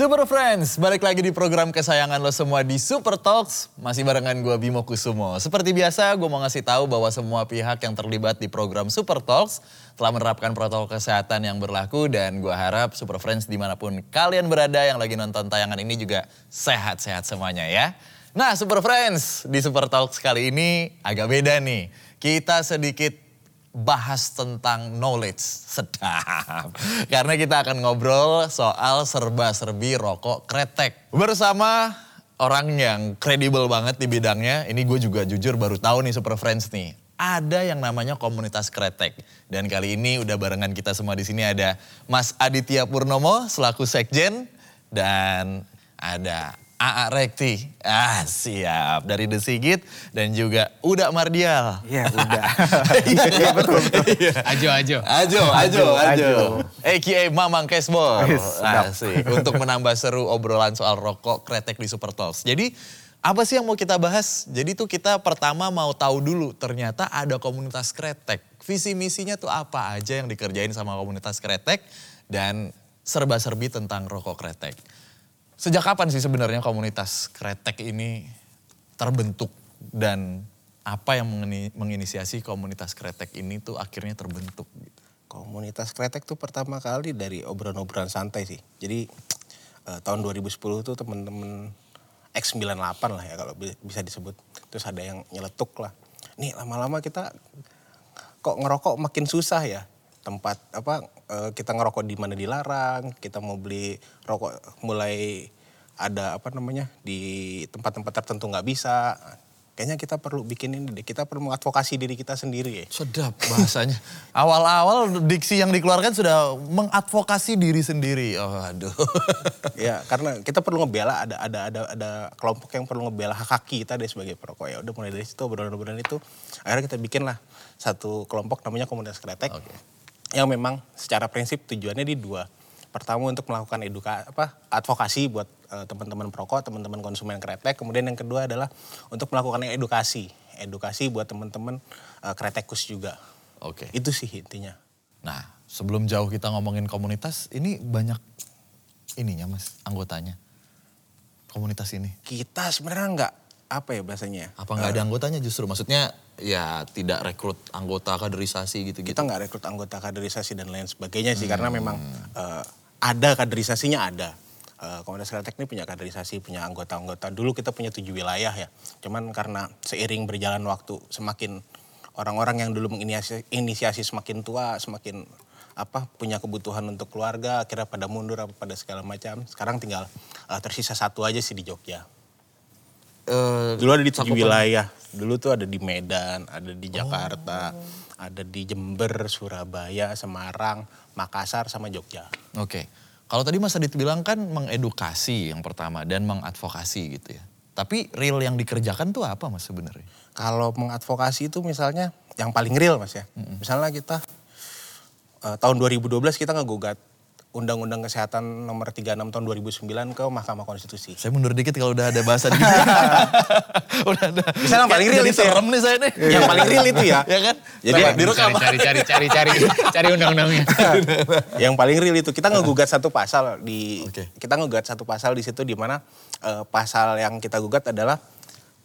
Super Friends, balik lagi di program kesayangan lo semua di Super Talks. Masih barengan gue Bimo Kusumo. Seperti biasa, gue mau ngasih tahu bahwa semua pihak yang terlibat di program Super Talks telah menerapkan protokol kesehatan yang berlaku dan gue harap Super Friends di mana pun kalian berada yang lagi nonton tayangan ini juga sehat-sehat semuanya ya. Nah Super Friends, di Super Talks kali ini agak beda nih. Kita sedikit bahas tentang knowledge. Sedap. Karena kita akan ngobrol soal serba-serbi rokok kretek. Bersama orang yang kredibel banget di bidangnya. Ini gue juga jujur baru tahu nih Super Friends nih. Ada yang namanya komunitas kretek. Dan kali ini udah barengan kita semua di sini ada Mas Aditya Purnomo selaku sekjen. Dan ada AA Rekti. Ah siap. Dari The Sigit dan juga Uda Mardial. Iya udah. Iya iya, betul betul. Ajo, ajo. Ajo, ajo, ajo. Ajo. AKA Mamang Cashball. Asik. Untuk menambah seru obrolan soal rokok kretek di Super Talks. Jadi apa sih yang mau kita bahas? Jadi tuh kita pertama mau tahu dulu ternyata ada komunitas kretek. Visi misinya tuh apa aja yang dikerjain sama komunitas kretek dan serba-serbi tentang rokok kretek. Sejak kapan sih sebenarnya komunitas kretek ini terbentuk dan apa yang mengini- menginisiasi komunitas kretek ini tuh akhirnya terbentuk gitu. Komunitas kretek tuh pertama kali dari obrolan-obrolan santai sih. Jadi eh, tahun 2010 tuh temen-temen X98 lah ya kalau bi- bisa disebut. Terus ada yang nyeletuk lah. Nih lama-lama kita kok ngerokok makin susah ya. Tempat apa eh, kita ngerokok di mana dilarang, kita mau beli rokok mulai ada apa namanya di tempat-tempat tertentu nggak bisa. Kayaknya kita perlu bikin ini deh. Kita perlu mengadvokasi diri kita sendiri ya. Sedap bahasanya. Awal-awal diksi yang dikeluarkan sudah mengadvokasi diri sendiri. Oh aduh. ya karena kita perlu ngebela ada ada ada ada kelompok yang perlu ngebela hak hak kita deh sebagai perokok ya udah mulai dari situ obrolan-obrolan itu akhirnya kita bikin lah satu kelompok namanya komunitas kretek Oke. Yang memang secara prinsip tujuannya di dua pertama untuk melakukan eduka apa advokasi buat eh, teman-teman perokok teman-teman konsumen kretek kemudian yang kedua adalah untuk melakukan edukasi edukasi buat teman-teman eh, kretekus juga Oke. itu sih intinya Nah sebelum jauh kita ngomongin komunitas, ini banyak ininya mas, anggotanya. Komunitas ini. kita sebenarnya nggak apa ya bahasanya ya, Apa nggak ada anggotanya justru? Maksudnya ya tidak rekrut anggota kaderisasi gitu-gitu. kita nggak rekrut anggota kaderisasi dan lain sebagainya sih karena memang eh, ada kaderisasinya ada Eh, Komunitas Kretek ini punya kaderisasi, punya anggota-anggota. Dulu kita punya tujuh wilayah ya. Cuman karena seiring berjalan waktu semakin orang-orang yang dulu menginisiasi inisiasi semakin tua, semakin apa punya kebutuhan untuk keluarga, akhirnya pada mundur apa pada segala macam. Sekarang tinggal eh, tersisa satu aja sih di Jogja. Eh, Dulu ada di tujuh cakupan- wilayah. Dulu tuh ada di Medan, ada di Jakarta, ada di Jember, Surabaya, Semarang, Makassar, sama Jogja. Oke. Kalau tadi Mas Adit bilang kan mengedukasi yang pertama dan mengadvokasi gitu ya. Tapi real yang dikerjakan tuh apa Mas sebenarnya? Kalau mengadvokasi itu misalnya yang paling real mas ya. Misalnya kita eh, tahun 2012 kita ngegugat Undang-Undang Kesehatan nomor 36 tahun 2009 ke Mahkamah Konstitusi. Saya mundur dikit kalau udah ada bahasan gitu. udah ada. Bisa yang paling real itu ya. serem nih saya nih. Yang paling real itu ya. ya kan? Jadi ya, direkam. Cari, cari, cari, cari, cari undang-undangnya. yang paling real itu kita ngegugat satu pasal di Oke. kita ngegugat satu pasal di situ di mana eh, pasal yang kita gugat adalah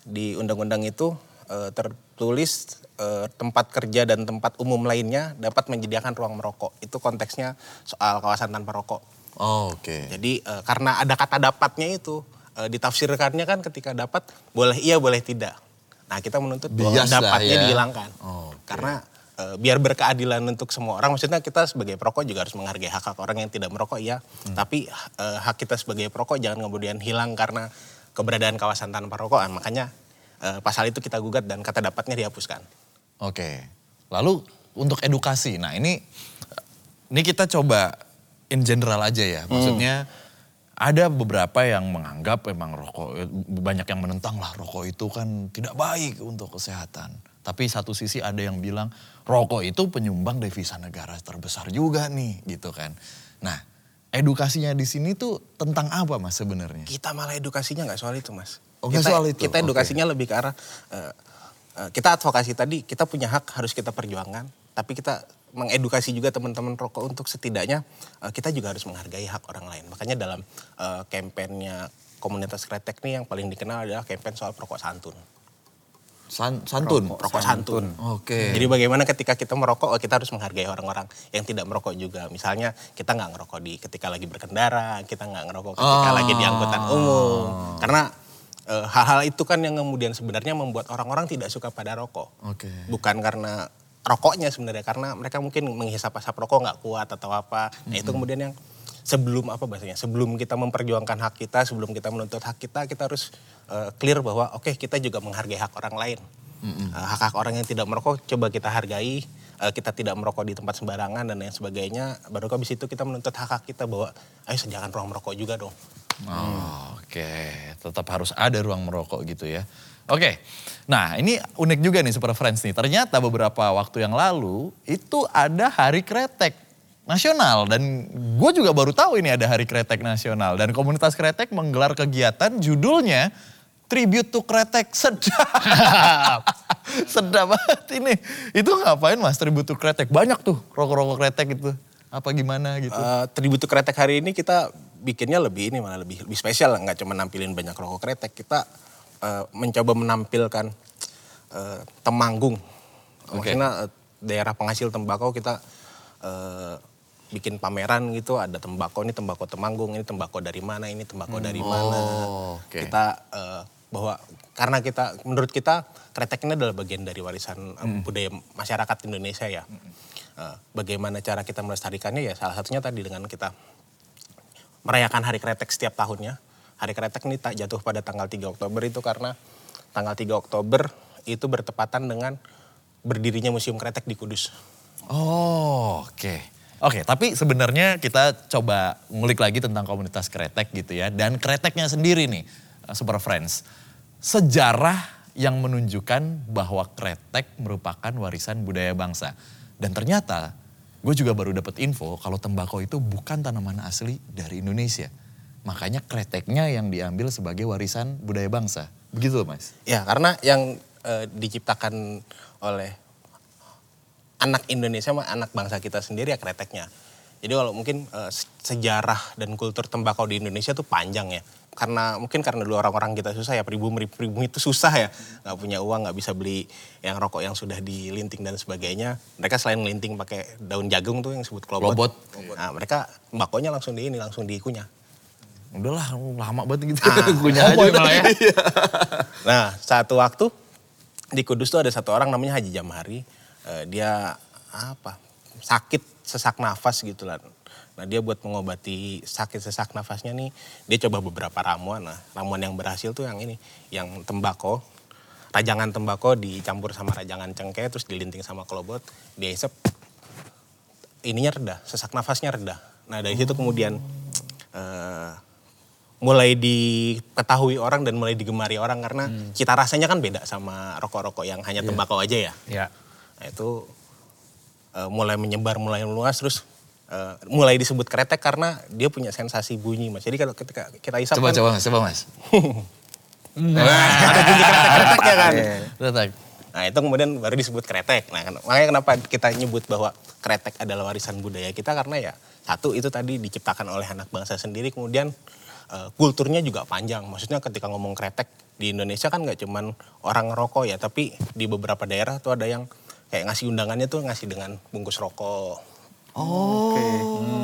di undang-undang itu eh, tertulis eh, tempat kerja dan tempat umum lainnya dapat menyediakan ruang merokok. Itu konteksnya soal kawasan tanpa rokok. Oh, Oke. Jadi eh, karena ada kata dapatnya itu eh, ditafsirkannya kan ketika dapat boleh iya boleh tidak. Nah kita menuntut bahwa Bias dapatnya ya. dihilangkan. Oh, oke. Karena eh, biar berkeadilan untuk semua orang. Maksudnya kita sebagai perokok juga harus menghargai hak hak orang yang tidak merokok ya. Hmm. Tapi eh, hak kita sebagai perokok jangan kemudian hilang karena keberadaan kawasan tanpa rokok. Ah, makanya eh, pasal itu kita gugat dan kata dapatnya dihapuskan. Oke. Lalu untuk edukasi. Nah, ini ini kita coba in general aja ya. Maksudnya ada beberapa yang menganggap memang rokok banyak yang menentang lah rokok itu kan tidak baik untuk kesehatan. Tapi satu sisi ada yang bilang rokok itu penyumbang devisa negara terbesar juga nih gitu kan. Nah, edukasinya di sini tuh tentang apa Mas sebenarnya? Kita malah edukasinya nggak soal itu mas. Oh, kita, soal itu? Kita edukasinya lebih ke arah eh, eh, kita advokasi tadi kita punya hak harus kita perjuangkan, tapi kita mengedukasi juga teman-teman rokok untuk setidaknya eh, kita juga harus menghargai hak orang lain. Makanya dalam kampanyenya komunitas kretek nih yang paling dikenal adalah kampanye soal perokok santun. San- santun. Rokok santun. Oke. Jadi bagaimana ketika kita merokok, oh, kita harus menghargai orang-orang yang tidak merokok juga. Misalnya kita nggak ngerokok di ketika lagi berkendara, kita nggak ngerokok ketika Oh. lagi di angkutan umum. Karena hal-hal itu kan yang kemudian sebenarnya membuat orang-orang tidak suka pada rokok. Oke. Bukan karena rokoknya sebenarnya, karena mereka mungkin menghisap asap rokok nggak kuat atau apa. Nah itu kemudian yang sebelum apa bahasanya, sebelum kita memperjuangkan hak kita, sebelum kita menuntut hak kita, kita harus eh, clear bahwa oke kita juga menghargai hak orang lain. Eh, hak-hak orang yang tidak merokok coba kita hargai, eh, kita tidak merokok di tempat sembarangan dan lain sebagainya. Baru habis itu kita menuntut hak-hak kita bahwa ayo jangan ruang merokok juga dong. Oh, Oke, tetap harus ada ruang merokok gitu ya. Oke, nah ini unik juga nih Super Friends nih. Ternyata beberapa waktu yang lalu itu ada hari kretek nasional dan gue juga baru tahu ini ada hari kretek nasional dan komunitas kretek menggelar kegiatan judulnya Tribute to Kretek sedap. sedap banget ini. Itu ngapain mas Tribute to Kretek? Banyak tuh rokok-rokok kretek itu. Apa gimana gitu. Eh, tribute to kretek hari ini kita bikinnya lebih ini malah lebih lebih spesial. Nggak cuma nampilin banyak rokok kretek kita eh, mencoba menampilkan eh, temanggung. Oke. maksudnya eh, daerah penghasil tembakau kita eh, bikin pameran gitu. Ada tembakau ini tembakau temanggung ini tembakau dari mana ini tembakau dari mana. Oh, oke. kita eh, bahwa karena kita menurut kita kretek ini adalah bagian dari warisan eh, budaya masyarakat Indonesia ya. Eh, bagaimana cara kita melestarikannya ya salah satunya tadi dengan kita merayakan Hari Kretek setiap tahunnya. Hari Kretek ini tak jatuh pada tanggal 3 Oktober itu karena tanggal 3 Oktober itu bertepatan dengan berdirinya Museum Kretek di Kudus. Oh, oke. Oke, tapi sebenarnya kita coba ngulik lagi tentang komunitas kretek gitu ya. Dan kreteknya sendiri nih, uh, Super Friends. Sejarah yang menunjukkan bahwa kretek merupakan warisan budaya bangsa. Dan ternyata gue juga baru dapat info kalau tembakau itu bukan tanaman asli dari Indonesia. Makanya kreteknya yang diambil sebagai warisan budaya bangsa. Begitu mas? Ya karena yang eh, diciptakan oleh anak Indonesia sama anak bangsa kita sendiri ya kreteknya. Jadi kalau mungkin se- sejarah dan kultur tembakau di Indonesia tuh panjang ya. Karena mungkin karena dulu orang-orang kita susah ya pribumi pribumi itu susah ya. nggak punya uang nggak bisa beli yang rokok yang sudah dilinting dan sebagainya. Mereka selain melinting pakai daun jagung tuh yang disebut Klobot. klobot. Nah, mereka tembakonya langsung di ini langsung dikunyah. Udahlah lama banget gitu. Ah, Kunyah Cowboy aja. malah ya. Nah, satu waktu di Kudus tuh ada satu orang namanya Haji Jamhari. Eh, dia apa? Sakit sesak nafas gitu lah. Nah, dia buat mengobati sakit sesak nafasnya nih, dia coba beberapa ramuan. Nah, ramuan yang berhasil tuh yang ini, yang tembakau. Rajangan tembakau dicampur sama rajangan cengkeh terus dilinting sama kelobot, dia isep ininya reda, sesak nafasnya reda. Nah, dari situ kemudian eh, mulai diketahui orang dan mulai digemari orang karena cita rasanya kan beda sama rokok-rokok yang hanya tembakau aja ya. Ya. Nah, itu eh, mulai menyebar, mulai meluas terus eh, mulai disebut kretek karena dia punya sensasi bunyi mas. Jadi kalau ketika kita isap Coba kan coba mas, coba mas. ada bunyi kretek-kreteknya kan. Kretek. Nah itu kemudian baru disebut kretek. Nah kan- makanya kenapa kita nyebut bahwa kretek adalah warisan budaya kita karena ya satu itu tadi diciptakan oleh anak bangsa sendiri kemudian eh, kulturnya juga panjang. Maksudnya ketika ngomong kretek di Indonesia kan nggak cuman orang ngerokok ya tapi di beberapa daerah tuh ada yang kayak ngasih undangannya tuh ngasih dengan bungkus rokok. Oh.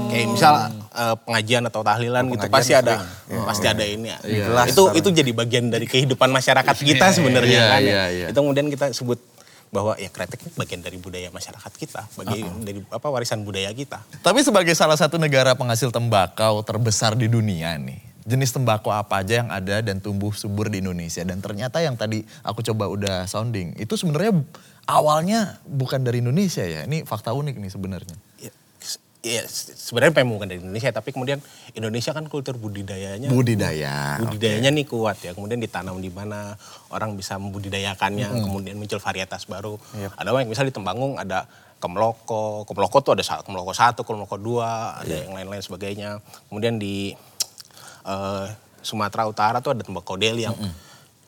Kayak misal eh, pengajian atau tahlilan gitu pengajian pasti ada sering. pasti ada ini ya. Iya. Itu sekarang. itu jadi bagian dari kehidupan masyarakat kita sebenarnya Iya, kan. ya. iya, iya. Itu kemudian kita sebut bahwa ya ini bagian dari budaya masyarakat kita, bagian dari apa warisan budaya kita. Tapi sebagai salah satu negara penghasil tembakau terbesar di dunia nih, jenis tembakau apa aja yang ada dan tumbuh subur di Indonesia? Dan ternyata yang tadi aku coba udah sounding, itu sebenarnya awalnya bukan dari Indonesia ya. Ini fakta unik nih sebenarnya. Ya, ya, sebenarnya memang bukan dari Indonesia, tapi kemudian Indonesia kan kultur budidayanya Budidaya. budidayanya nih kuat ya. Kemudian ditanam di mana orang bisa membudidayakannya, kemudian muncul varietas baru. Ada yang misalnya di Tembangung ada kemloko, kemloko tuh ada kemloko satu, kemloko dua, ada yang lain-lain sebagainya. Kemudian di eh, Sumatera Utara tuh ada tembakau deli yang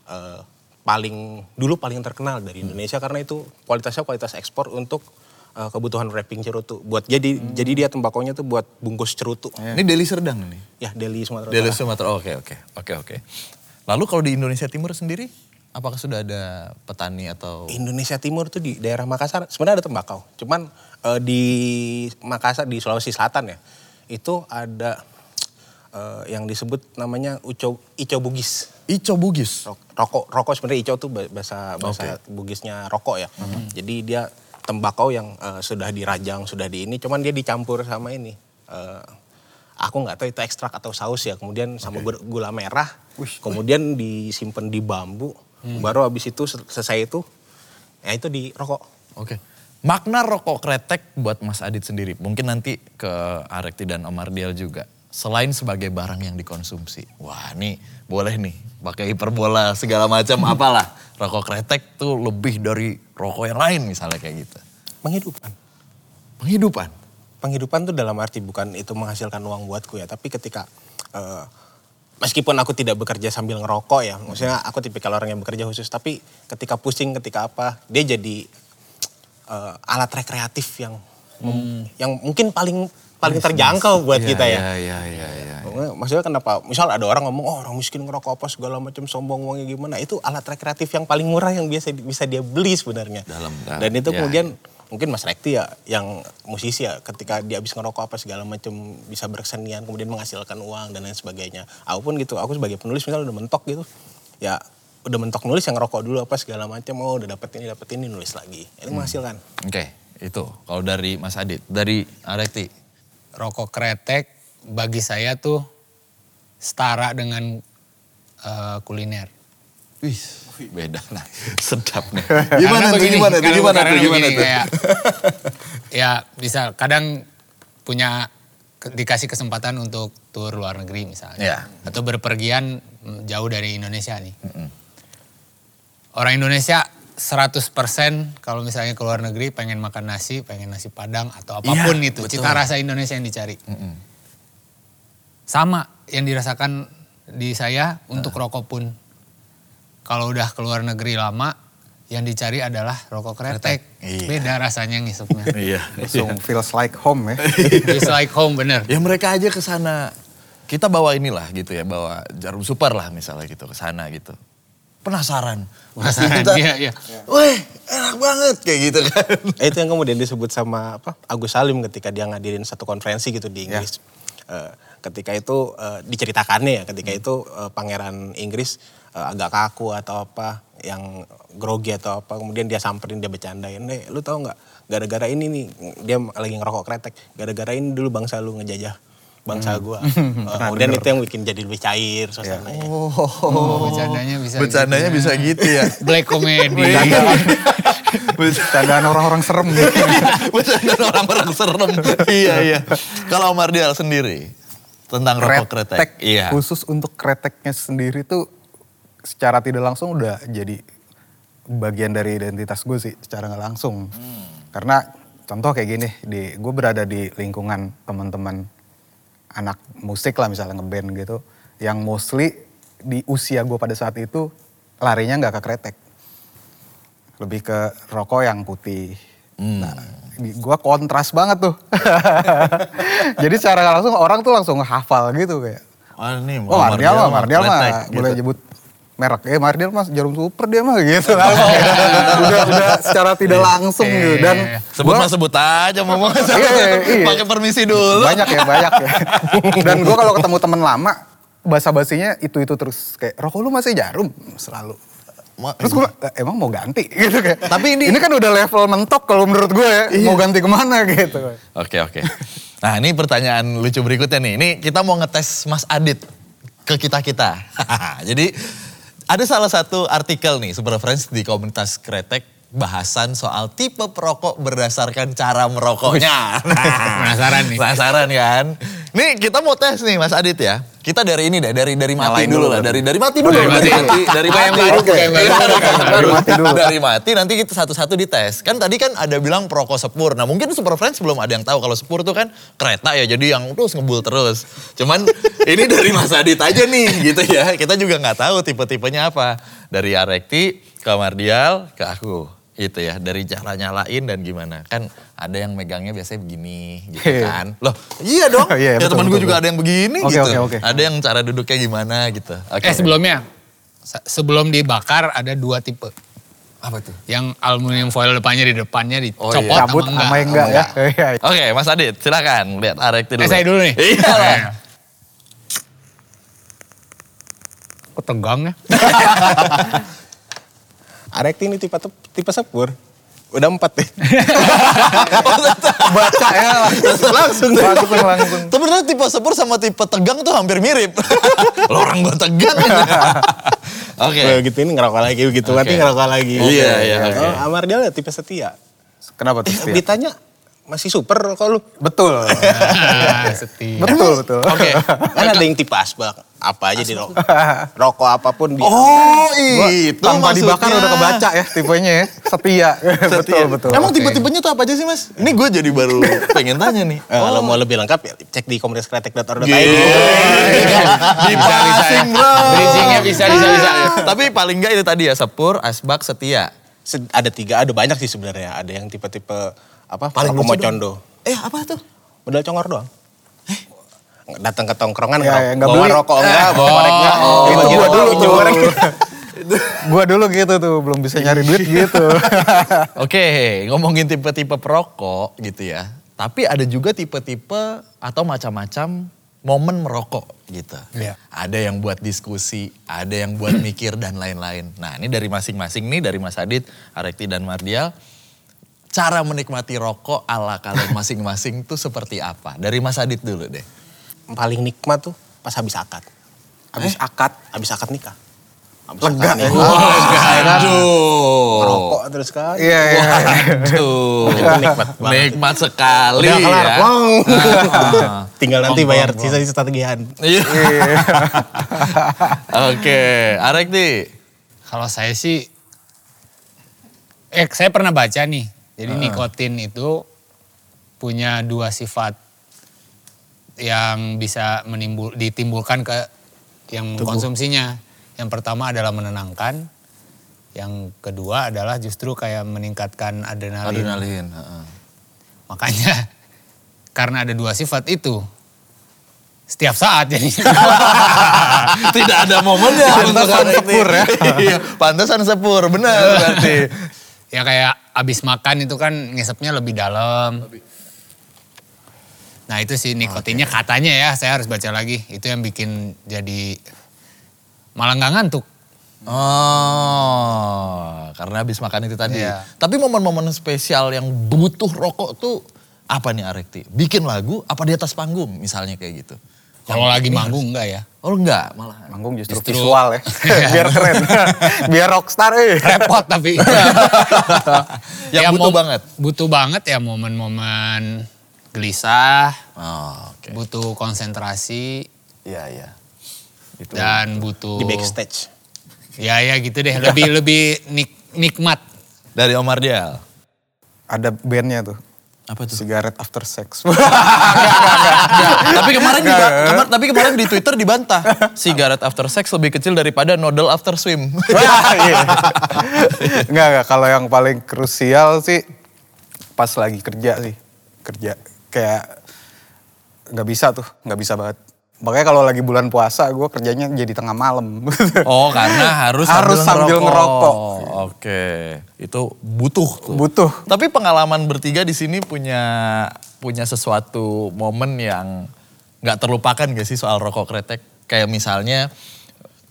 eh, paling dulu paling terkenal dari Indonesia karena itu kualitasnya kualitas ekspor untuk eh, kebutuhan wrapping cerutu. Buat jadi jadi dia tembakonya tuh buat bungkus cerutu. Ini Deli Serdang nih. Ya Deli Sumatera Deli. Sumatera. Oke, oke. Oke, oke. Lalu kalau di Indonesia Timur sendiri, apakah sudah ada petani atau Indonesia Timur tuh di daerah Makassar sebenarnya ada tembakau. Cuman eh, di Makassar di Sulawesi Selatan ya itu ada eh, yang disebut namanya uco ico bugis. Ico Bugis? Ro- Rokok rokok sebenarnya ico tuh ba- bahasa bahasa bugisnya rokok ya. Jadi dia tembakau yang eh, sudah dirajang sudah di ini, cuman dia dicampur sama ini. eh, aku nggak tahu itu ekstrak atau saus ya. Kemudian sama gula- gula merah. Kemudian disimpan di bambu. Baru habis itu sel- selesai itu, ya itu di rokok. Oke. Makna rokok kretek buat Mas Adit sendiri, mungkin nanti ke Arekti dan Om Ardial juga. Selain sebagai barang yang dikonsumsi. Wah nih boleh nih pakai hiperbola segala macam apalah. Rokok kretek tuh lebih dari rokok yang lain misalnya kayak gitu. Penghidupan. Penghidupan. Penghidupan tuh dalam arti bukan itu menghasilkan uang buatku ya, tapi ketika eh, meskipun aku tidak bekerja sambil ngerokok ya, maksudnya aku tipikal orang yang bekerja khusus, tapi ketika pusing, ketika apa, dia jadi eh, alat rekreatif yang mem- yang mungkin paling paling terjangkau buat Iya, kita ya. Iya, iya, iya. iya. Maksudnya kenapa? Misal ada orang ngomong, oh orang miskin ngerokok apa segala macam sombong uangnya gimana. Itu alat rekreatif yang paling murah yang biasa bisa dia beli sebenarnya. Dalam- Dan itu ya, kemudian mungkin Mas Rekti ya yang musisi ya ketika dia habis ngerokok apa segala macam bisa berkesenian kemudian menghasilkan uang dan lain sebagainya. Aku pun gitu, aku sebagai penulis misal udah mentok gitu. Ya udah mentok nulis yang ngerokok dulu apa segala macam. Oh udah dapet ini dapet ini nulis lagi. Ini menghasilkan. Oke, itu kalau dari Mas Adit, dari Arekti. Rokok kretek bagi saya tuh setara dengan eh, kuliner. Wih, beda nah. Sedap nih. Gimana tuh, begini, gimana tuh, gimana tuh, gimana tuh? kayak, ya bisa kadang punya ke- dikasih kesempatan untuk tur luar negeri misalnya. Iya. Atau berpergian mm, jauh dari Indonesia nih. Orang Indonesia 100% kalau misalnya ke luar negeri pengen makan nasi, pengen nasi padang atau apa pun Iya, itu. betul. Cita rasa Indonesia yang dicari. Sama yang dirasakan di saya untuk rokok pun. Kalau udah ke luar negeri lama, yang dicari adalah rokok kretek. Iya. Beda rasanya ngisupnya. Iya. Langsung feels like home ya. It's like home bener. Ya mereka aja ke sana. Kita bawa inilah gitu ya, bawa jarum super lah misalnya gitu ke sana gitu. Penasaran. Pasti Penasaran, kita, iya, iya. Weh, enak banget kayak gitu kan. Eh, itu yang kemudian disebut sama apa Agus Salim ketika dia ngadirin satu konferensi gitu di Inggris. Eh, ketika itu eh, diceritakannya ya, ketika itu eh, pangeran Inggris eh, agak kaku atau apa, yang grogi atau apa, kemudian dia samperin dia bercandain, "Eh, lu tahu nggak? Gara-gara ini nih, dia lagi ngerokok kretek. Gara-gara ini dulu bangsa lu ngejajah bangsa gua. Eh, kemudian itu yang bikin jadi lebih cair suasananya. Oh, bercandanya bisa Bercandanya gitu ya. bisa gitu ya. Black comedy. Candaan orang-orang serem gitu. Bercanda orang-orang serem. iya, iya. Kalau Om Mardial sendiri tentang rokok kretek. Iya. Khusus untuk kreteknya sendiri tuh secara tidak langsung udah jadi bagian dari identitas gue sih secara nggak langsung. Karena contoh kayak gini, di gue berada di lingkungan teman-teman anak musik lah misalnya ngeband gitu, yang mostly di usia gue pada saat itu larinya nggak ke kretek, lebih ke rokok yang putih. Nah, gue kontras banget tuh. Jadi secara langsung orang tuh langsung hafal gitu kayak. Wah, ini Oh Mardial mah, Mardial mah boleh gitu. Merek. Eh Mardial mah jarum super dia mah gitu. udah, udah secara tidak langsung Iya, gitu. iya, Dan. Sebut gua- sebut aja ngomong. Iya, iya. Pakai permisi dulu. banyak ya, banyak ya. Dan gue kalau ketemu teman lama, basa-basinya itu-itu terus. Kayak, rokok lu masih jarum? Selalu. Ma- Terus gue, emang mau ganti? gitu kayak. Tapi ini- Ini kan udah level mentok kalau menurut gue ya. Mau ganti ke mana gitu. Oke oke. Nah ini pertanyaan lucu berikutnya nih. Ini kita mau ngetes Mas Adit ke kita kita. Jadi ada salah satu artikel nih Super Friends di komunitas kretek bahasan soal tipe perokok berdasarkan cara merokoknya. Nah, Penasaran nih. Penasaran kan? Nih kita mau tes nih Mas Adit ya. Kita dari ini deh, dari dari mati dulu dulu lah, kan? dari dari mati dulu, dari mati. dari mati. dari Dari mati dulu. Dari mati nanti kita satu-satu dites. Kan tadi kan ada bilang perokok sepur. Nah mungkin Super Friends belum ada yang tahu kalau sepur tuh kan kereta ya. Jadi yang terus ngebul terus. Cuman ini dari Mas Adit aja nih gitu ya. Kita juga nggak tahu tipe-tipenya apa. Dari Arekti ke Mardial ke aku. Itu ya dari cara nyalain dan gimana kan ada yang megangnya biasanya begini gitu Iya. kan loh iya dong Iya, ya betul, temen gue juga betul. ada yang begini Oke, gitu oke, oke. ada yang cara duduknya gimana gitu oke Eh sebelumnya, se- sebelum dibakar ada dua tipe. apa tuh Yang aluminium foil depannya di depannya Oh, dicopot iya. Cabut sama enggak. sama enggak ya. Iya. oke Mas Adit silakan lihat Arek dulu Eh saya dulu nih. iya lah. Kok tegang ya? Arek ini tipe tipe sepur. Udah empat deh. Baca ya Langsung. langsung langsung. Sebenarnya tipe sepur sama tipe tegang tuh hampir mirip. Lo orang gue tegang. Oke. Begitu ini ngerokok lagi, begitu Oke. mati ngerokok lagi. Iya, iya, Oh. Amar dia tipe setia. Kenapa tuh? Eh, Setia? ditanya masih super rokok lu. Betul. Ah, setia. betul, betul. Oke. Kan ada yang tipe asbak. Apa aja di rokok. Rokok apa pun di Oh itu tanpa maksudnya. dibakar udah kebaca ya tipenya ya. Setia. betul, betul. Emang Oke. tipe-tipenya tuh apa aja sih mas? Ini gue jadi baru pengen tanya nih. Eh, Kalau mau lebih lengkap ya cek di komunitaskretek.org.id. Bisa, bisa ya. Bridgingnya bisa, bisa, bisa. Tapi paling enggak itu tadi ya sepur, asbak, setia. Se- Ada tiga, ada banyak sih sebenarnya. Ada yang tipe-tipe apa? Paling rokok lucu mocondo. Eh apa tuh? Modal congor doang. Datang ke tongkrongan Ya, ya, nggak bawa beli. rokok enggak, bawa korek enggak. Oh, Itu itu gua dulu tuh. Gua dulu gitu tuh, belum bisa nyari duit gitu. Oke, ngomongin tipe-tipe perokok gitu ya. Tapi ada juga tipe-tipe atau macam-macam momen merokok gitu. Iya. Ada yang buat diskusi, ada yang buat mikir dan lain-lain. Nah ini dari masing-masing nih, dari Mas Adit, Arekti dan Mardial. Cara menikmati rokok ala kalian masing-masing tuh seperti apa? Dari Mas Adit dulu deh. Paling nikmat tuh pas habis akad. Habis akad. Habis akad nikah. Habis Lega akad ya. nikah. Aduh. Rokok terus kan. Iya, iya. Waduh. Nikmat banget. Nikmat sekali Udah kelar, ya. plong. Tinggal nanti Plong, bayar sisa-sisa tagihan. Iya. Oke, Arek nih. Kalau saya sih, eh saya pernah baca nih. Jadi nikotin itu punya dua sifat yang bisa menimbul, ditimbulkan ke yang mengkonsumsinya. Yang pertama adalah menenangkan. Yang kedua adalah justru kayak meningkatkan adrenalin. Adrenalin. heeh. Makanya karena ada dua sifat itu, setiap saat jadi. Tidak ada momennya. untuk sepur ya. Iya, Pantesan sepur, benar berarti. Ya kayak abis makan itu kan ngisepnya lebih dalam. Nah itu sih nikotinnya katanya ya, saya harus baca lagi. Itu yang bikin jadi malah nggak ngantuk. Oh, karena habis makan itu tadi. Iya. Tapi momen-momen spesial yang butuh rokok tuh apa nih Arekti? Bikin lagu apa di atas panggung misalnya kayak gitu? Kalau lagi manggung enggak ya? Oh enggak, malah. Manggung justru, Justru- visual ya. Biar keren. Biar rockstar eh. Repot tapi. Yang Ya, butuh mom- banget. Butuh banget ya momen-momen gelisah, Oh, oke. butuh konsentrasi, Iya, iya. Itu. dan butuh... Di backstage. Ya ya gitu deh, lebih lebih nik- nikmat. Dari Omar Dial. Ada bandnya tuh. Apa tuh? Cigarette after sex. tapi kemarin di, kemar- tapi kemarin di Twitter dibantah. Cigarette after sex lebih kecil daripada noodle after swim. Iya. Enggak, enggak. Kalau yang paling krusial sih pas lagi kerja sih. Kerja. Kayak nggak bisa tuh, nggak bisa banget. Makanya kalau lagi bulan puasa gue kerjanya jadi tengah malam. Oh karena harus Harus sambil ngerokok. Oke, itu butuh tuh. Butuh. Tapi pengalaman bertiga di sini punya punya sesuatu momen yang nggak terlupakan gak sih soal rokok kretek? Kayak misalnya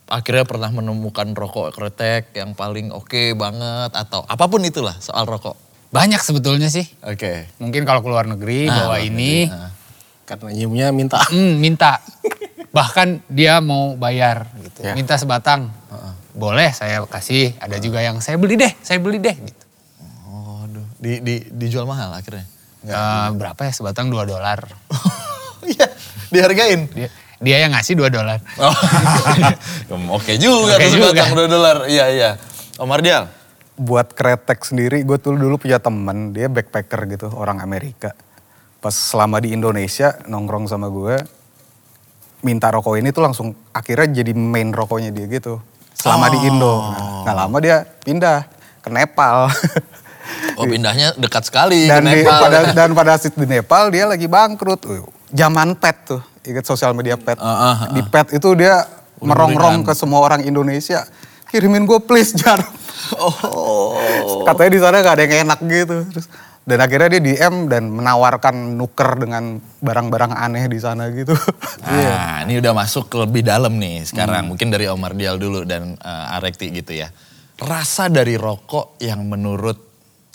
akhirnya pernah menemukan rokok kretek yang paling oke banget atau apa pun itulah soal rokok. Banyak sebetulnya sih. Oke. Mungkin kalau keluar negeri Ah, bawa ini, negeri, ah. Karena nyiumnya minta. hmm, minta. Bahkan dia mau bayar gitu. Ya. Minta sebatang. Boleh saya kasih, ada juga yang saya beli deh, saya beli deh gitu. Oh, aduh. Di, di, dijual mahal akhirnya. Eh, berapa ya sebatang 2 dolar. Iya, dihargain. Dia, dia yang ngasih 2 dolar. Oh. Oke juga Oke tuh juga. sebatang 2 dolar. Iya, iya. Omar Dial. Buat kretek sendiri, gue tuh dulu punya temen, dia backpacker gitu, orang Amerika. Pas selama di Indonesia, nongkrong sama gue, minta rokok ini tuh langsung akhirnya jadi main rokoknya dia gitu. Selama di Indo. Nah, nggak lama dia pindah ke Nepal. Oh pindahnya dekat sekali dan ke di, Nepal. pada dan pada saat di Nepal dia lagi bangkrut. Uh, Zaman pet tuh, ingat sosial media pet. Ah, ah, Di pet itu dia merongrong ke semua orang Indonesia, kirimin gue please jarum. Oh. Katanya di sana gak ada yang enak gitu. Terus dan akhirnya dia DM dan menawarkan nuker dengan barang-barang aneh di sana gitu. Nah, ini udah masuk ke lebih dalam nih sekarang. Mungkin dari Omar Dial dulu dan eh, Arekti gitu ya. Rasa dari rokok yang menurut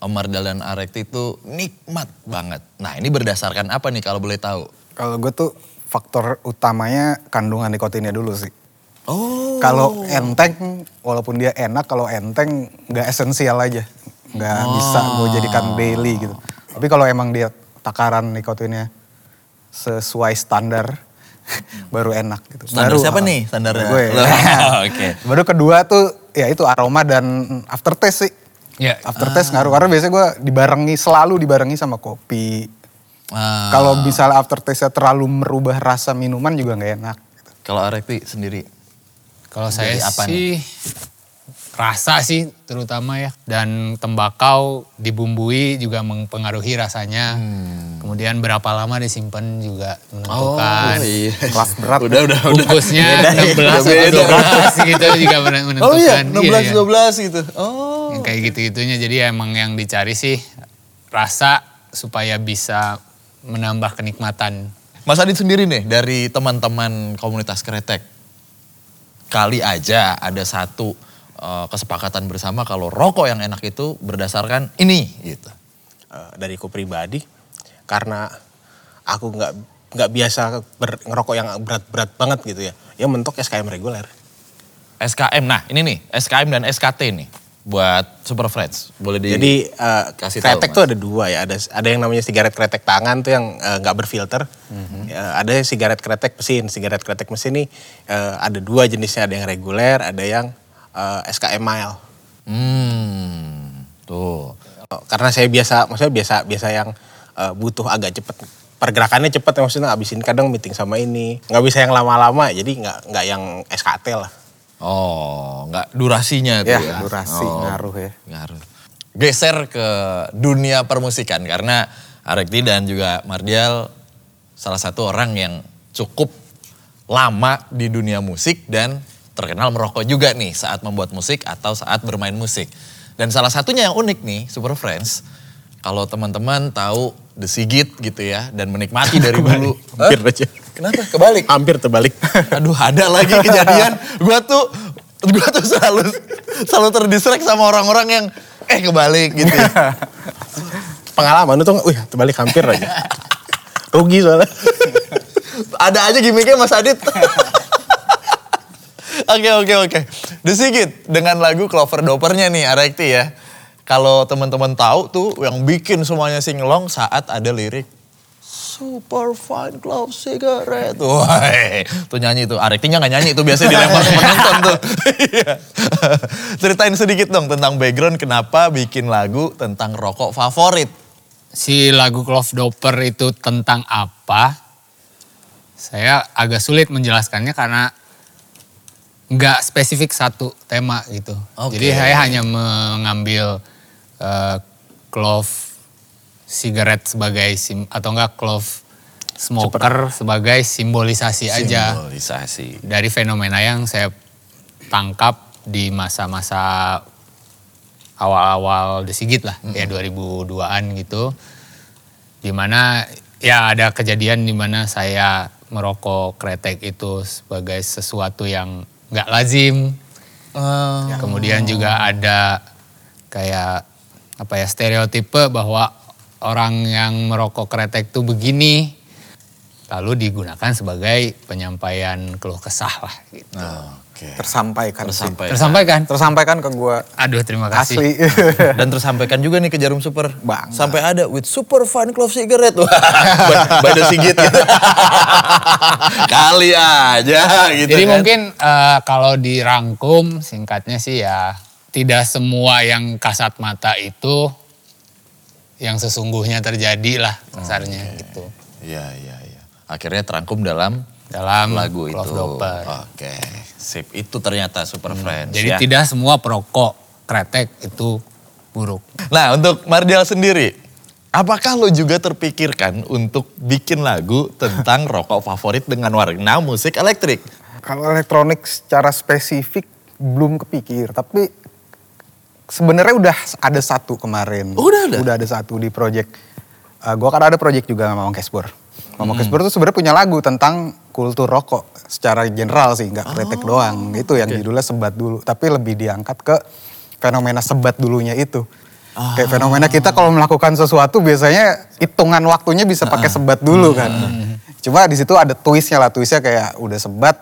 Omar Dial dan Arekti itu nikmat banget. Nah, ini berdasarkan apa nih kalau boleh tahu? Kalau gue tuh faktor utamanya kandungan nikotinnya dulu sih. Oh. Kalau enteng, walaupun dia enak, kalau enteng nggak esensial aja, nggak bisa gue jadikan daily gitu. Tapi kalau emang dia takaran nikotinnya sesuai standar, baru enak gitu. Standar baru, siapa ah, nih standarnya? Gue. Loh, Oke. Baru kedua tuh ya itu aroma dan aftertaste sih. Ya. Aftertaste ngaruh karena biasanya gue dibarengi selalu dibarengi sama kopi. Ah, Kalau misalnya aftertaste-nya terlalu merubah rasa minuman juga nggak enak. gitu. kalau Arekti sendiri. Kalau saya apa sih rasa sih terutama ya dan tembakau dibumbui juga mempengaruhi rasanya. Hmm. Kemudian berapa lama disimpan juga menentukan. iya. Kelas berat. Udah, udah, udah. Bungkusnya ya, 16 udah atau beda. 12 gitu juga menentukan. Oh iya, Iya, 16 iya. 12 gitu. Oh. Yang kayak gitu-gitunya jadi emang yang dicari sih rasa supaya bisa menambah kenikmatan. Mas Adit sendiri nih dari teman-teman komunitas kretek. Kali aja ada satu eh, kesepakatan bersama kalau rokok yang enak itu berdasarkan ini gitu. Eh, dariku pribadi karena aku nggak nggak biasa ber- ngerokok yang berat-berat banget gitu ya. Ya mentok SKM reguler. SKM, nah ini nih SKM dan SKT nih buat Super Friends. Boleh di Jadi eh, kasih tahu, kretek Mas. tuh ada dua ya. Ada ada yang namanya sigaret kretek tangan tuh yang nggak berfilter. Mhm. Ya, ada sigaret kretek mesin. Sigaret kretek mesin nih eh, ada dua jenisnya. Ada yang reguler, ada yang eh, SKM mild. Hmm, tuh. Karena saya biasa, maksudnya biasa biasa yang eh, butuh agak cepet pergerakannya cepet ya maksudnya ngabisin kadang meeting sama ini nggak bisa yang lama-lama jadi nggak nggak yang SKT lah Oh, nggak durasinya tuh Ya, ya. durasi Oh, ngaruh ya. Ngaruh. Geser ke dunia permusikan karena Arekti dan juga Mardial salah satu orang yang cukup lama di dunia musik dan terkenal merokok juga nih saat membuat musik atau saat bermain musik. Dan salah satunya yang unik nih, Super Friends, kalau teman-teman tahu The Sigit gitu ya dan menikmati dari dulu. hampir aja Kenapa? Kebalik. hampir terbalik Aduh ada lagi kejadian. Gua tuh gua tuh selalu selalu terdistract sama orang-orang yang eh kebalik gitu. ya. pengalaman itu wih terbalik hampir aja rugi soalnya ada aja gimmicknya Mas Adit. Oke oke oke. The Sigit dengan lagu Clover Dopernya nih Arekti ya. Kalau teman-teman tahu tuh yang bikin semuanya singelong saat ada lirik Super fine clove cigarette. Wah, tuh nyanyi tuh. Arektinya nggak nyanyi, itu biasanya dilempar ke penonton tuh. Iya. Ceritain sedikit dong tentang background kenapa bikin lagu tentang rokok favorit. Si lagu Clove Doper itu tentang apa? Saya agak sulit menjelaskannya karena nggak spesifik satu tema gitu. Oke. Jadi saya hanya mengambil eh, clove cigarette sebagai sim atau enggak clove smoker sebagai simbolisasi aja Simbolisasi. dari fenomena yang saya tangkap di masa-masa awal-awal The Sigit lah, ya 2002-an gitu. Di mana ya ada kejadian di mana saya merokok kretek itu sebagai sesuatu yang nggak lazim. Kemudian juga ada kayak apa ya stereotipe bahwa orang yang merokok kretek itu begini. Lalu digunakan sebagai penyampaian keluh kesah lah gitu. Oke. Tersampaikan. Tersampaikan. Tersampaikan. Tersampaikan ke gue Aduh terima kasih. asli. Dan tersampaikan juga nih ke Jarum Super. Bangga. Sampai ada with super fine clove cigarette. Wah, by- by the Sigit gitu. Kali aja gitu Jadi kan. mungkin eh, kalau dirangkum singkatnya sih ya tidak semua yang kasat mata itu yang sesungguhnya terjadi lah kasarnya gitu. Iya, iya, iya. Akhirnya terangkum dalam Dalam lagu Clove itu. Doper. Oke, sip. Itu ternyata Super Friends Jadi ya. tidak semua perokok kretek itu buruk. Nah untuk Mardial sendiri, apakah lo juga terpikirkan untuk bikin lagu tentang rokok favorit dengan warna musik elektrik? Kalau elektronik secara spesifik belum kepikir, tapi sebenarnya udah ada satu kemarin. Oh, udah ada? Udah ada satu di project. Uh, gua kan ada project juga sama Mamang Kesbor. Mamang Kesbor tuh sebenarnya punya lagu tentang kultur rokok secara general sih, nggak kretek doang. Itu yang judulnya sebat dulu, tapi lebih diangkat ke fenomena sebat dulunya itu. Kayak fenomena kita kalau melakukan sesuatu biasanya hitungan waktunya bisa pakai sebat dulu kan. Cuma di situ ada twistnya lah, twistnya kayak udah sebat,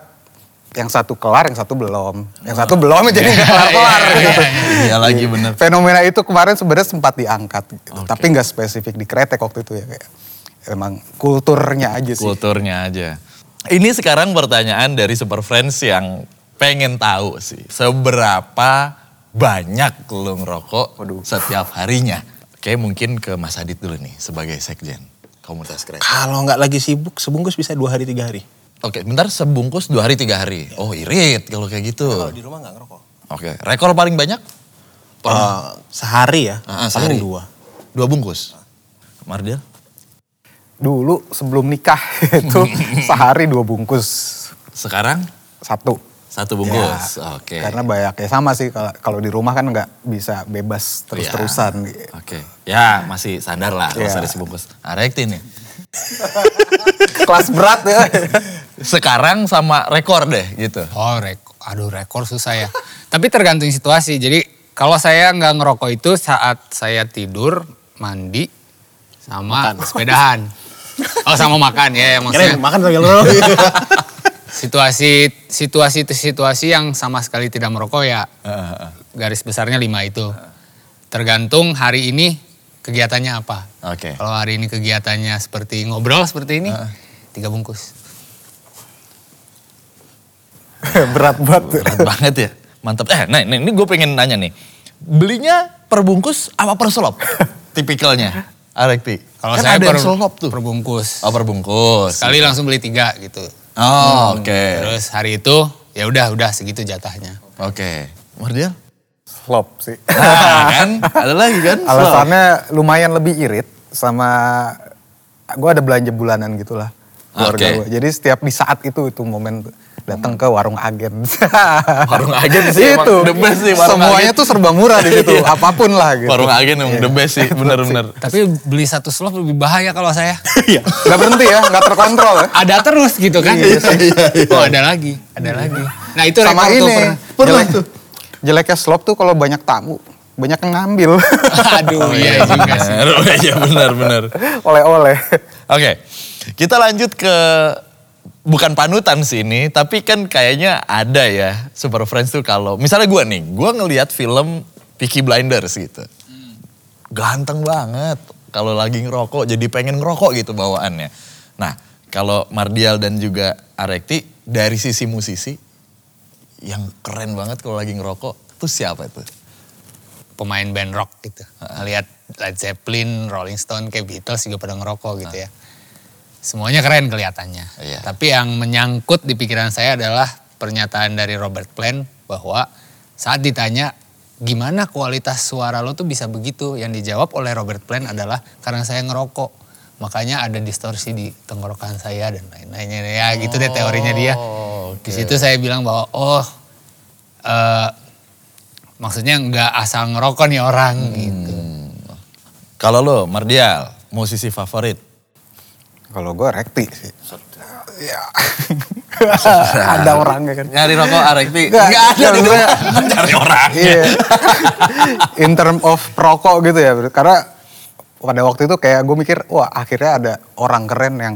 yang satu kelar, yang satu belum. Yang satu belum jadi nggak kelar-kelar gitu. Iya lagi bener. Fenomena itu kemarin sebenarnya sempat diangkat, gitu. tapi nggak spesifik di kretek waktu itu ya kayak emang kulturnya aja sih. Kulturnya aja. Ini sekarang pertanyaan dari Super Friends yang pengen tahu sih. Seberapa banyak lo ngerokok setiap harinya? Oke mungkin ke Mas Adit dulu nih sebagai sekjen komunitas kreatif. Kalau nggak lagi sibuk, sebungkus bisa dua hari tiga hari. Oke bentar sebungkus dua hari tiga hari. Oh irit kalau kayak gitu. Kalau di rumah nggak ngerokok. Oke rekor paling banyak? Eh, sehari ya, ah, paling sehari. dua. Dua bungkus. Mardial? Dulu sebelum nikah itu sehari dua bungkus, Sekarang satu. satu bungkus. Ya, Oke. Karena banyak ya sama sih kalau kalau di rumah kan nggak bisa bebas terus-terusan. Iya. Oke. Ya masih sadar lah kalau Iya. sehari sebungkus. Arekti nih. Kelas berat ya. Sekarang sama rekor deh gitu. Oh, rek aduh rekor susah ya. Tapi tergantung situasi. Jadi kalau saya nggak ngerokok itu saat saya tidur, mandi, sama sepedahan. Oh sama makan ya, yang maksudnya Kirain makan sambil ngerokok. situasi situasi itu situasi yang sama sekali tidak merokok ya garis besarnya lima itu. Tergantung hari ini kegiatannya apa. Oke. Kalau hari ini kegiatannya seperti ngobrol seperti ini, tiga bungkus. berat banget. Berat banget ya. Mantap. Eh, nah ini, gue pengen nanya nih. Belinya per bungkus apa per selop? Tipikalnya. Arekti. Kalau kan saya ada per, yang selop tuh. per bungkus. Oh per bungkus. Sekali langsung beli tiga gitu. Oh, oke. Terus hari itu ya udah udah segitu jatahnya. Oke. Mardial? Slop sih. Nah, kan ada lagi kan? Slop. Alasannya lumayan lebih irit sama gue ada belanja bulanan gitulah keluarga Oke. gue. Jadi setiap di saat itu itu momen tuh, datang ke warung agen. Warung agen sih itu. the best sih, warung Semuanya agen. tuh serba murah di situ, apa pun lah gitu. Warung agen emang Iya. the best sih, bener-bener. Tapi beli satu slop lebih bahaya kalau saya. Iya. Gak berhenti ya, gak terkontrol ya. ada terus gitu kan. Iya, Oh ada lagi, ada lagi. Nah itu Sama rekor tuh ini, pernah. jelek, jeleknya slop tuh kalau banyak tamu, banyak yang ngambil. Aduh iya juga sih. Bener, Iya benar-benar. Oleh-oleh. Oke, kita lanjut ke bukan panutan sih ini, tapi kan kayaknya ada ya Super Friends tuh kalau misalnya gue nih, gue ngelihat film Peaky Blinders gitu, ganteng banget kalau lagi ngerokok, jadi pengen ngerokok gitu bawaannya. Nah, kalau Mardial dan juga Arekti dari sisi musisi yang keren banget kalau lagi ngerokok, tuh siapa itu? Pemain band rock gitu. Lihat Led Zeppelin, Rolling Stone, kayak Beatles juga pada ngerokok gitu ya. Semuanya keren kelihatannya. Iya. Tapi yang menyangkut di pikiran saya adalah pernyataan dari Robert Plant bahwa saat ditanya gimana kualitas suara lo tuh bisa begitu, yang dijawab oleh Robert Plant adalah karena saya ngerokok. Makanya ada distorsi di tenggorokan saya dan lain-lainnya ya gitu deh teorinya dia. Oh, Di situ saya bilang bahwa oh eh, maksudnya nggak asal ngerokok nih orang gitu. Kalau lo, Mardial, musisi favorit? Kalau gue rekti sih. Ya. ada orangnya kan. Nyari rokok Arekti? Nggak, Nggak ada di rumah. Cari orang. Iya. In term of perokok gitu ya. Karena pada waktu itu kayak gue mikir, wah akhirnya ada orang keren yang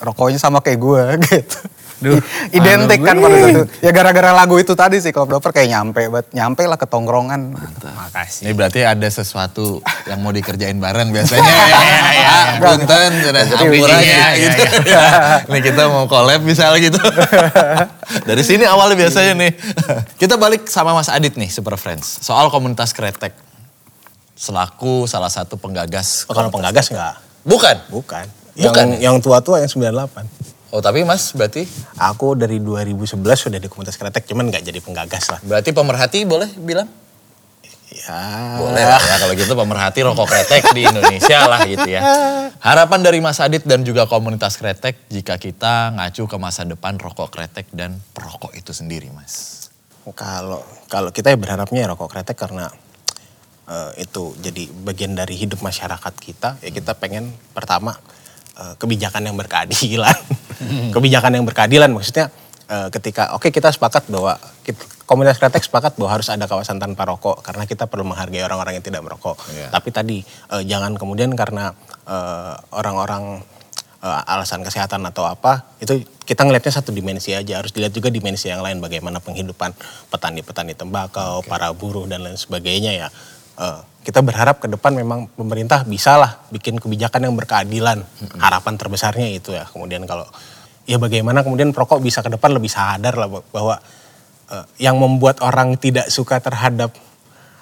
rokoknya sama kayak gue gitu. Duh, Identik kan pada saat itu. Ya gara-gara lagu itu tadi sih, kalau Dover kayak nyampe, banget. nyampe lah ke tongkrongan. Makasih. Ini berarti ada sesuatu yang mau dikerjain bareng biasanya. ya, Punten, sudah Jadi campuran iya, iya, gitu. Nih kita mau collab misalnya gitu. Dari sini awalnya biasanya nih. Kita balik sama Mas Adit nih, Super Friends. Soal komunitas kretek. Selaku salah satu penggagas. Oh, kalau penggagas nggak? Bukan? Bukan. Bukan Yang, yang tua-tua yang 98. Oh tapi Mas berarti Aku dari 2011 sudah di komunitas kretek, cuman nggak jadi penggagas lah. berarti pemerhati boleh bilang? Ya. Boleh lah ya kalau gitu pemerhati rokok kretek di Indonesia lah gitu ya. Harapan dari Mas Adit dan juga komunitas kretek jika kita ngacu ke masa depan rokok kretek dan perokok itu sendiri mas. Kalau kalau kita ya berharapnya ya rokok kretek karena eh, itu jadi bagian dari hidup masyarakat kita. Ya kita pengen pertama eh, kebijakan yang berkeadilan. kebijakan yang berkeadilan maksudnya eh, ketika oke kita sepakat bahwa kita- komunitas kretek sepakat bahwa harus ada kawasan tanpa rokok karena kita perlu menghargai orang-orang yang tidak merokok. Iya. Tapi tadi eh, jangan kemudian karena eh, orang-orang eh, alasan kesehatan atau apa itu kita ngelihatnya satu dimensi aja. Harus dilihat juga dimensi yang lain bagaimana penghidupan petani-petani tembakau para buruh dan lain sebagainya ya. Kita berharap ke depan memang pemerintah bisa lah bikin kebijakan yang berkeadilan. Harapan terbesarnya itu ya kemudian kalau ya bagaimana kemudian perokok bisa ke depan lebih sadar lah bahwa eh, yang membuat orang tidak suka terhadap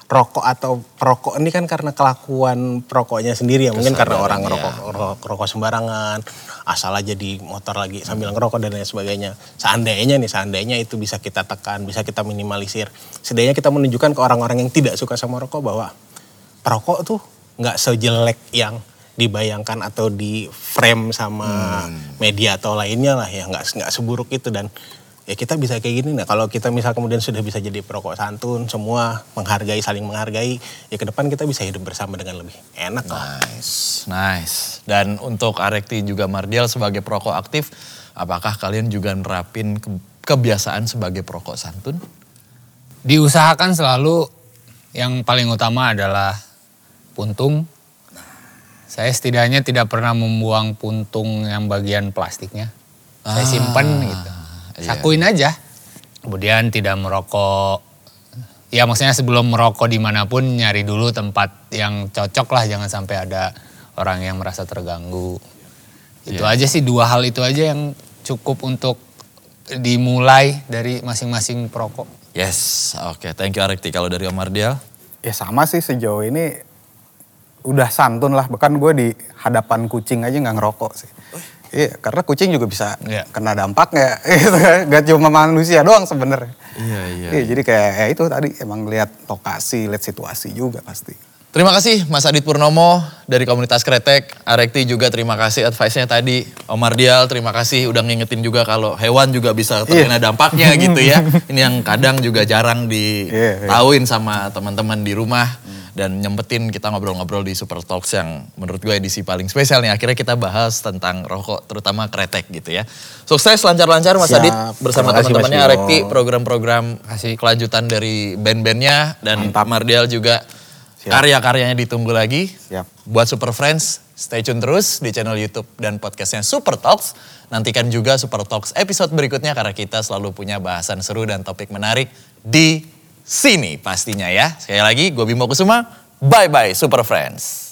rokok atau perokok ini kan karena kelakuan perokoknya sendiri ya mungkin karena orang ngerokok rokok, rokok sembarangan asal aja di motor lagi sambil ngerokok dan lain sebagainya. Seandainya nih seandainya itu bisa kita tekan bisa kita minimalisir setidaknya kita menunjukkan ke orang-orang yang tidak suka sama rokok bahwa perokok tuh nggak sejelek yang dibayangkan atau di frame sama media atau lainnya lah ya nggak nggak seburuk itu dan ya kita bisa kayak gini nah kalau kita misal kemudian sudah bisa jadi perokok santun semua menghargai saling menghargai ya ke depan kita bisa hidup bersama dengan lebih enak lah Nice, nice. Dan untuk Arekti juga Mardial sebagai perokok aktif, apakah kalian juga nerapin ke- kebiasaan sebagai perokok santun? Diusahakan selalu yang paling utama adalah puntung. Saya setidaknya tidak pernah membuang puntung yang bagian plastiknya. Saya simpan gitu. iya. Sakuin aja. Kemudian tidak merokok. Ya maksudnya sebelum merokok di mana pun nyari dulu tempat yang cocok lah. Jangan sampai ada orang yang merasa terganggu. Itu Iya. aja sih dua hal itu aja yang cukup untuk dimulai dari masing-masing perokok. Yes, oke. Thank you Arekti. Kalau dari Om Mardial? Ya sama sih sejauh ini udah santun lah. Bahkan gue di hadapan kucing aja nggak ngerokok sih. Iya, karena kucing juga bisa Iya. kena dampaknya. Gitu kan. Gak cuma manusia doang sebenarnya. Iya, iya, Iya, jadi kayak ya itu tadi emang lihat lokasi, lihat situasi juga pasti. Terima kasih Mas Adit Purnomo dari komunitas Kretek. Arekti juga terima kasih advice-nya tadi. Om Mardial terima kasih udah ngingetin juga kalau hewan juga bisa terkena dampaknya gitu ya. Ini yang kadang juga jarang Iya, ditahuin sama teman-teman di rumah. Dan nyempetin kita ngobrol-ngobrol di Super Talks yang menurut gue edisi paling spesial nih. Akhirnya kita bahas tentang rokok terutama Kretek gitu ya. Sukses lancar-lancar Mas Siap. Adit bersama teman-temannya. Arekti program-program Kasih. kelanjutan dari band-bandnya dan Mantap. Mardial juga Siap. karya-karyanya ditunggu lagi. Siap. Buat Super Friends, stay tune terus di channel YouTube dan podcastnya Super Talks. Nantikan juga Super Talks episode berikutnya karena kita selalu punya bahasan seru dan topik menarik di sini pastinya ya. Sekali lagi, gue Bimo Kusuma. Bye-bye Super Friends.